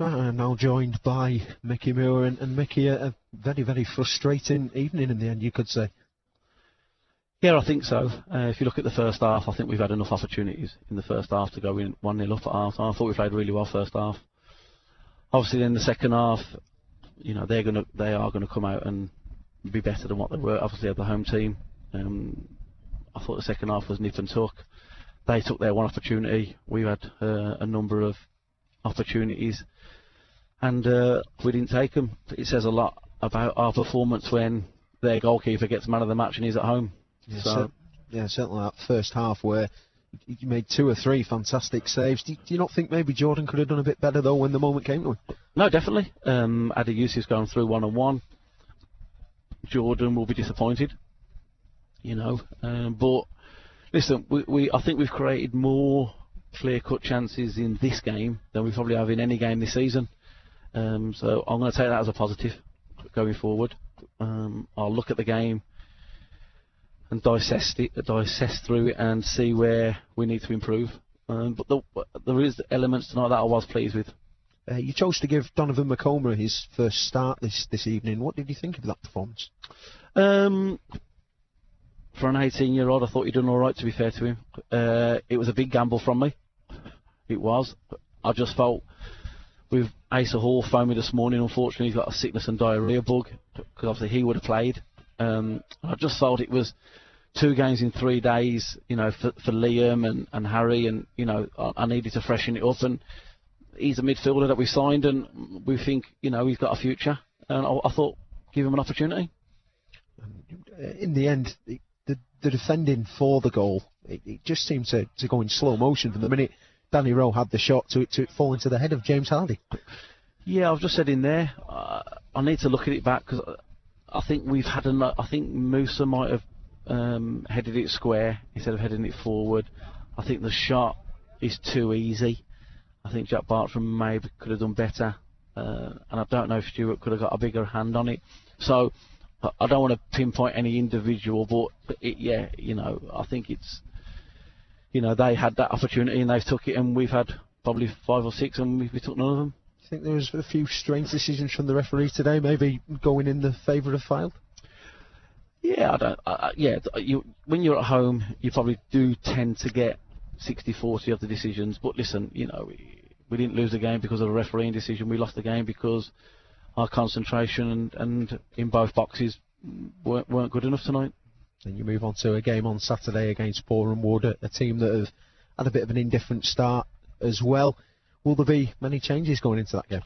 I'm now joined by Micky Moore, and, and Micky, a, a, very, very frustrating evening in the end, you could say. Yeah, I think so. Uh, if you look at the first half, I think we've had enough opportunities in the first half to go in 1 0 up at half. I thought we played really well first half. Obviously, in the second half, you know, they're gonna, they are going to come out and be better than what they were. Obviously, at the home team. Um, I thought the second half was nip and tuck. They took their one opportunity. We had uh, a number of opportunities, and uh, we didn't take them. It says a lot about our performance when their goalkeeper gets man of the match and he's at home. Yeah, So- cer- yeah, certainly that first half where you made two or three fantastic saves. Do, do you not think maybe Jordan could have done a bit better though when the moment came to him? No, definitely. Um, Adi Yusuf's going through one on one. Jordan will be disappointed, you know. Um, but listen, we, we I think we've created more clear-cut chances in this game than we probably have in any game this season. Um, so I'm going to take that as a positive going forward. Um, I'll look at the game and dissect it, dissect through it, and see where we need to improve. Um, but the, there is elements tonight that I was pleased with. Uh, you chose to give Donovan McComber his first start this, this evening. What did you think of that performance? Um, for an 18 year old, I thought he'd done all right, to be fair to him. Uh, it was a big gamble from me. It was. I just felt with Asa Hall phoned me this morning, unfortunately, he's got a sickness and diarrhea bug, because obviously he would have played. Um, I just felt it was two games in three days, you know, for, for Liam and, and Harry, and, you know, I, I needed to freshen it up. And he's a midfielder that we signed, and we think, you know, he's got a future. And I, I thought, give him an opportunity. In the end, the, the defending for the goal, it, it just seemed to, to go in slow motion from the minute Danny Rowe had the shot to it to fall into the head of James Hardy. Yeah, I've just said in there. Uh, I need to look at it back because I think we've had an. I think Musa might have um, headed it square instead of heading it forward. I think the shot is too easy. I think Jack Barthram maybe could have done better, uh, and I don't know if Stuart could have got a bigger hand on it. So I- I don't want to pinpoint any individual, but it, yeah, you know, I think it's. You know, they had that opportunity and they've took it, and we've had probably five or six, and we, we took none of them. Do you think there was a few strange decisions from the referee today, maybe going in the favour of Fylde? Yeah, I don't. I, I, yeah, you when you're at home, you probably do tend to get 60-40 of the decisions. But listen, you know, we, we didn't lose the game because of a refereeing decision. We lost the game because our concentration and, and in both boxes weren't, weren't good enough tonight. Then you move on to a game on Saturday against Boreham Wood, a, team that have had a bit of an indifferent start as well. Will there be many changes going into that game?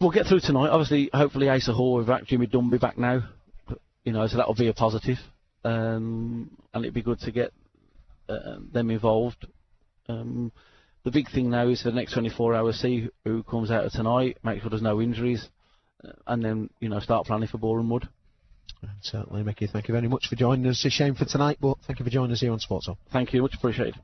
We'll get through tonight. Obviously, hopefully Asa Hall, we've back Jimmy Dunby back now. You know, so that'll be a positive. Um, and it'd be good to get uh, them involved. Um, the big thing now is for the next 24 hours, see who comes out of tonight, make sure there's no injuries, uh, and then you know start planning for Boreham Wood. Certainly, Micky, thank you very much for joining us. It's a shame for tonight, but thank you for joining us here on SportZone. Thank you, much appreciated.